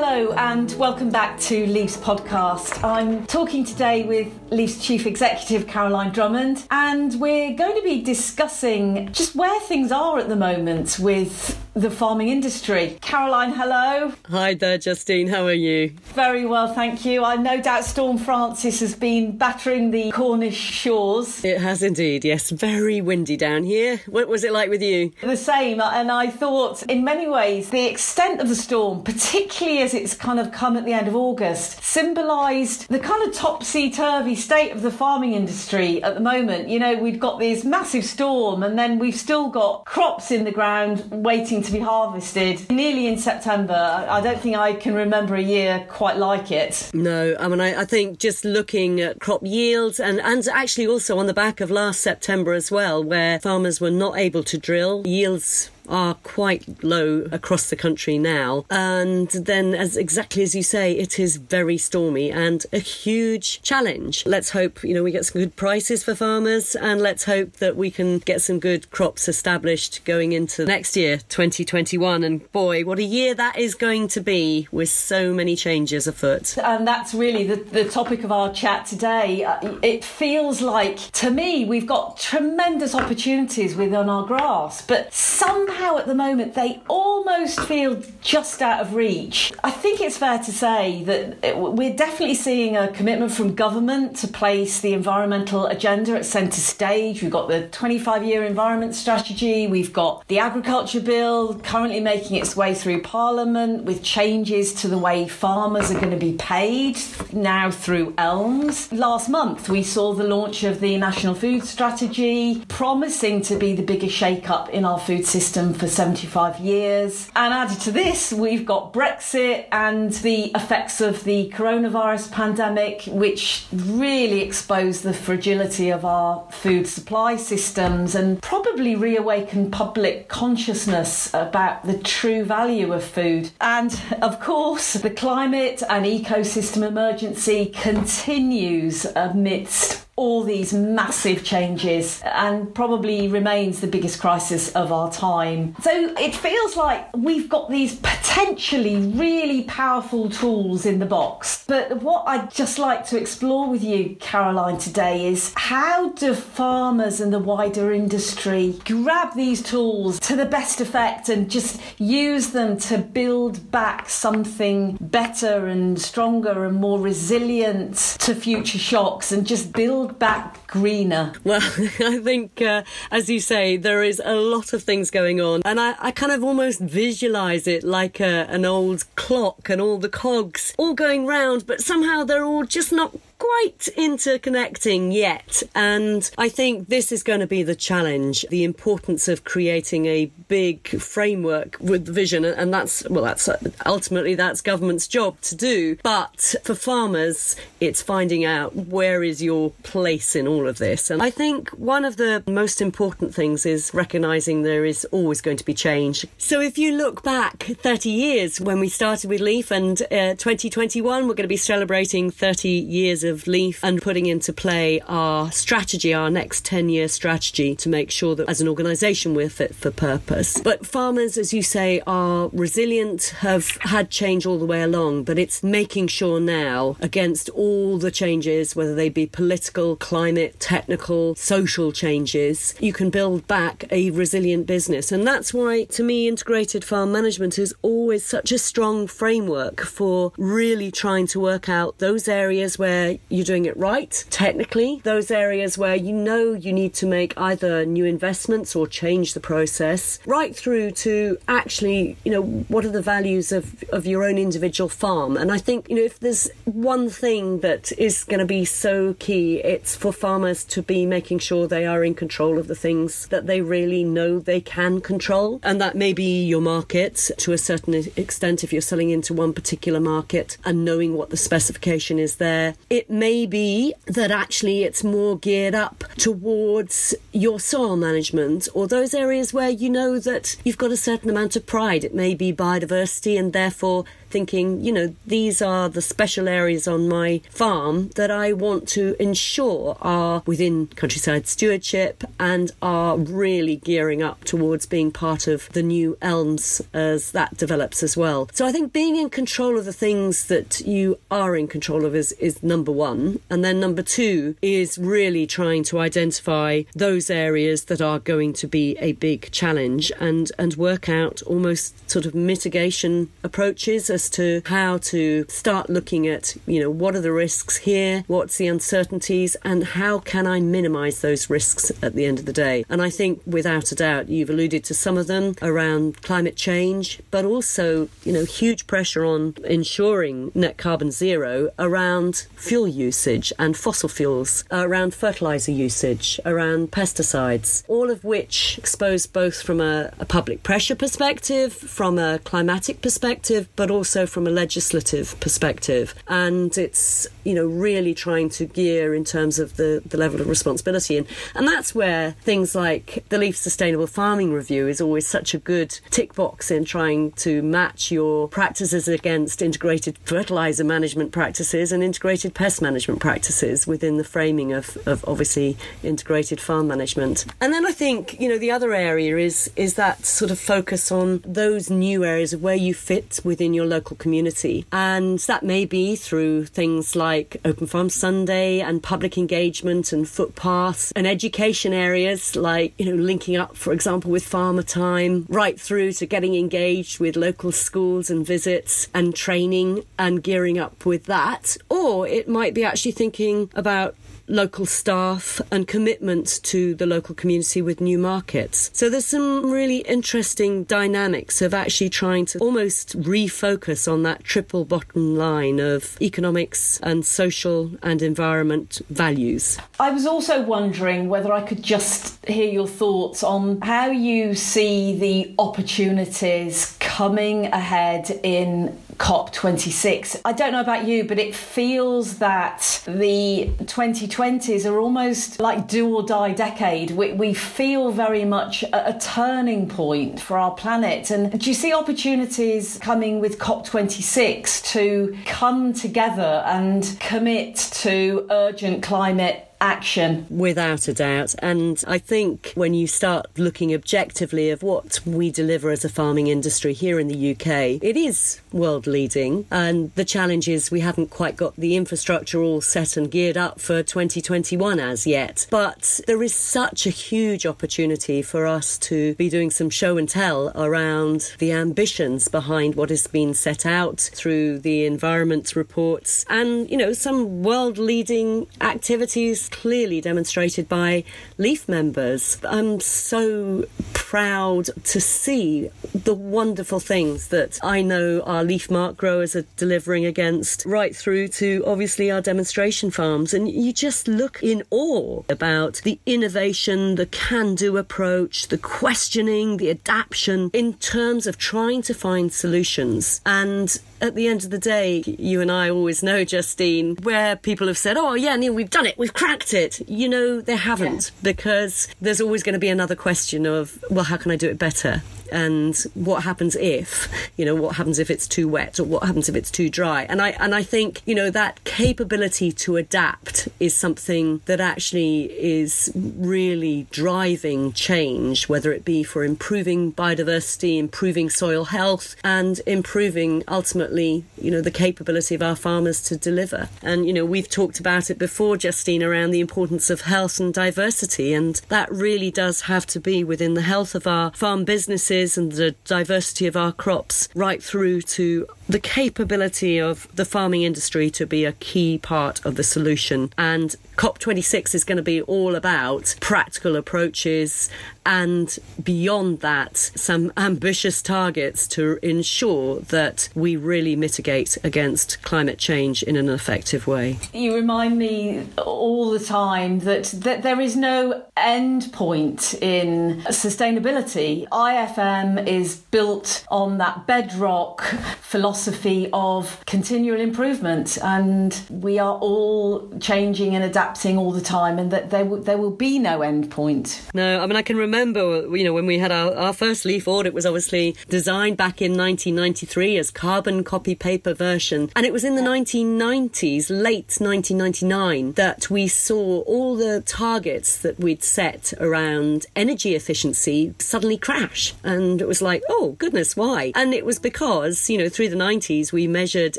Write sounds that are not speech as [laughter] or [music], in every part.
Hello, and welcome back to Leaf's podcast. I'm talking today with Leaf's Chief Executive, Caroline Drummond, and we're going to be discussing just where things are at the moment with the farming industry. Caroline, hello. Hi there, Justine. How are you? Very well, thank you. I no doubt Storm Francis has been battering the Cornish shores. It has indeed, yes. Very windy down here. What was it like with you? The same, and I thought in many ways the extent of the storm, particularly as it's kind of come at the end of August, symbolised the kind of topsy turvy state of the farming industry at the moment. You know, we've got this massive storm, and then we've still got crops in the ground waiting to be harvested nearly in September. I don't think I can remember a year quite like it. No, I mean, I, I think just looking at crop yields and, and actually also on the back of last September as well, where farmers were not able to drill, yields are quite low across the country now. And then, as exactly as you say, it is very stormy and a huge challenge. Let's hope you know we get some good prices for farmers, and let's hope that we can get some good crops established going into next year, 2021. And boy, what a year that is going to be with so many changes afoot. And that's really the, the topic of our chat today. Uh, it feels like, to me, we've got tremendous opportunities within our grasp, but somehow somehow at the moment they almost feel just out of reach. I think it's fair to say that we're definitely seeing a commitment from government to place the environmental agenda at centre stage. We've got the 25 year environment strategy, we've got the agriculture bill currently making its way through Parliament with changes to the way farmers are going to be paid now through ELMS. Last month we saw the launch of the National Food Strategy, promising to be the biggest shake up in our food system for 75 years. And added to this, we've got Brexit and the effects of the coronavirus pandemic, which really exposed the fragility of our food supply systems and probably reawakened public consciousness about the true value of food. And of course, the climate and ecosystem emergency continues amidst all these massive changes and probably remains the biggest crisis of our time. So it feels like we've got these potentially really powerful tools in the box. But what I'd just like to explore with you, Caroline, today is how do farmers and the wider industry grab these tools to the best effect and just use them to build back something better and stronger and more resilient to future shocks and just build back greener? Well, [laughs] I think, uh, as you say, there is a lot of things going on. And I, I kind of almost visualize it like a, an old clock and all the cogs all going round, but somehow they're all just not quite interconnecting yet. And I think this is going to be the challenge the importance of creating a big framework with vision. And that's, well, that's ultimately that's government's job to do. But for farmers, it's finding out where is your place in all of this. And I think one of the most important things is recognizing there is always going to be change. So if you look back 30 years when we started with Leaf and uh, 2021, we're going to be celebrating 30 years of Leaf and putting into play our strategy, our next 10 year strategy to make sure that as an organisation we're fit for purpose. But farmers, as you say, are resilient, have had change all the way along, but it's making sure now against all the changes, whether they be political, climate, technical, social changes, you can build back a resilient business. And that's why, to me, integrated farm management is always such a strong framework for really trying to work out those areas where you're doing it right technically, those areas where you know you need to make either new investments or change the process, right through to actually, you know, what are the values of, of your own individual farm. And I think, you know, if there's one thing that is going to be so key, it's for farmers to be making sure they are in control of the things that they really know they can control. And that may be your market to a certain extent if you're selling into one particular market and knowing what the specification is there. It may be that actually it's more geared up towards your soil management or those areas where you know that you've got a certain amount of pride. It may be biodiversity and therefore thinking, you know, these are the special areas on my farm that I want to ensure are within countryside stewardship and are really gearing up towards being part of the new elms as that develops as well. So I think being in control of the things that you are in control of is, is number one. And then number two is really trying to identify those areas that are going to be a big challenge and, and work out almost sort of mitigation approaches as to how to start looking at, you know, what are the risks here, what's the uncertainties, and how can I minimize those risks at the end of the day. And I think without a doubt, you've alluded to some of them around climate change, but also, you know, huge pressure on ensuring net carbon zero around fuel usage and fossil fuels, around fertilizer usage, around pesticides, all of which expose both from a, a public pressure perspective, from a climatic perspective, but also from a legislative perspective. And it's, you know, really trying to gear in terms of the, the level of responsibility. And, and that's where things like the Leaf Sustainable Farming Review is always such a good tick box in trying to match your practices against integrated fertilizer management practices and integrated pest management practices within the framing of, of obviously integrated farm management. And then I think, you know, the other area is is that sort of focus on those new areas of where you fit within your local community. And that may be through things like Open Farm Sunday and public engagement and footpaths and education areas like, you know, linking up, for example, with Farmer Time, right through to getting engaged with local schools and visits and training and gearing up with that. Or it might be actually thinking about local staff and commitment to the local community with new markets. So there's some really interesting dynamics of actually trying to almost refocus on that triple bottom line of economics and social and environment values. I was also wondering whether I could just hear your thoughts on how you see the opportunities coming ahead in COP26. I don't know about you, but it feels that the 2020s are almost like do or die decade. We, we feel very much a, a turning point for our planet. And do you see opportunities coming with COP26 to come together and commit to urgent climate action. Without a doubt. And I think when you start looking objectively of what we deliver as a farming industry here in the UK, it is world leading. And the challenge is we haven't quite got the infrastructure all set and geared up for 2021 as yet. But there is such a huge opportunity for us to be doing some show and tell around the ambitions behind what has been set out through the environment reports and, you know, some world leading activities clearly demonstrated by Leaf members. I'm so proud to see the wonderful things that I know our leaf Marque growers are delivering against, right through to obviously our demonstration farms. And you just look in awe about the innovation, the can do approach, the questioning, the adaptation in terms of trying to find solutions. And at the end of the day, you and I always know, Justine, where people have said, oh, yeah, Neil, we've done it, we've cracked it. You know, they haven't yeah. because there's always going to be another question of, well, how can I do it better? and what happens if you know what happens if it's too wet or what happens if it's too dry and i and i think you know that capability to adapt is something that actually is really driving change whether it be for improving biodiversity improving soil health and improving ultimately you know the capability of our farmers to deliver. And you know we've talked about it before justine around the importance of health and diversity. And that really does have to be within the health of our farm businesses and the diversity of our crops, right through to the capability of the farming industry to be a key part of the solution. And COP26 is going to be all about practical approaches and beyond that, some ambitious targets to ensure that we really mitigate against climate change in an effective way. You remind me all the time that, that there is no end point in sustainability. IFM is built on that bedrock philosophy of continual improvement, and we are all changing and adapting all the time, and that there, w- there will be no end point. No, I mean, I can remember remember, you know, when we had our, our first Leaf audit was obviously designed back in 1993 as carbon copy paper version. And it was in the 1990s, late 1999, that we saw all the targets that we'd set around energy efficiency suddenly crash. And it was like, oh, goodness, why? And it was because, you know, through the 90s, we measured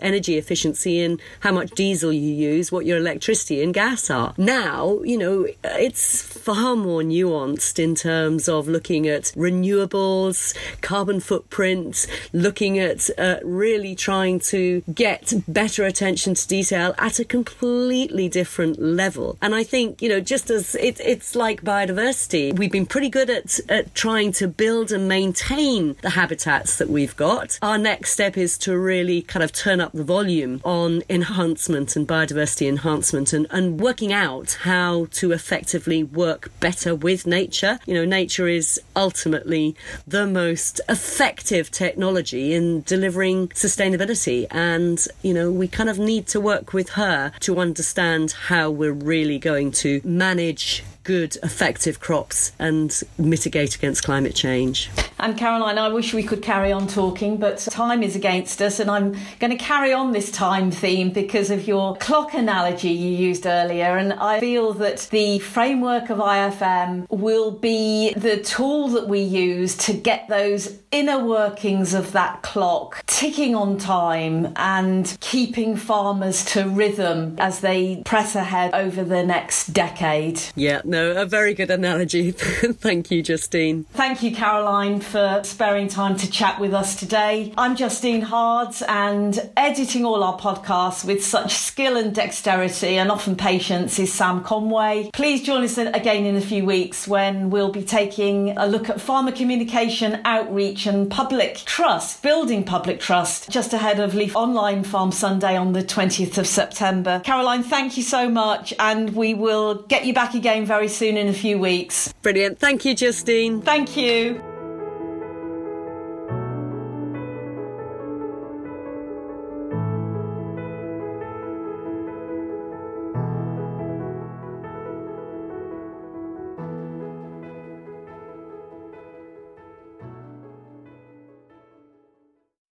energy efficiency in how much diesel you use, what your electricity and gas are. Now, you know, it's far more nuanced in terms of looking at renewables, carbon footprints, looking at uh, really trying to get better attention to detail at a completely different level. And I think, you know, just as it, it's like biodiversity, we've been pretty good at, at trying to build and maintain the habitats that we've got. Our next step is to really kind of turn up the volume on enhancement and biodiversity enhancement and, and working out how to effectively work better with nature. You know, nature is ultimately the most effective technology in delivering sustainability. And, you know, we kind of need to work with her to understand how we're really going to manage good, effective crops and mitigate against climate change. And Caroline, I wish we could carry on talking, but time is against us, and I'm going to carry on this time theme because of your clock analogy you used earlier. And I feel that the framework of IFM will be the tool that we use to get those inner workings of that clock ticking on time and keeping farmers to rhythm as they press ahead over the next decade. Yeah, no a very good analogy. [laughs] Thank you, Justine. Thank you, Caroline, for sparing time to chat with us today. I'm Justine Hards, and editing all our podcasts with such skill and dexterity and often patience is Sam Conway. Please join us again in a few weeks when we'll be taking a look at farmer communication, outreach, and public trust, building public trust, just ahead of Leaf Online Farm Sunday on the 20th of September. Caroline, thank you so much, and we will get you back again very soon in a few weeks. Brilliant. Thank you, Justine. Thank you.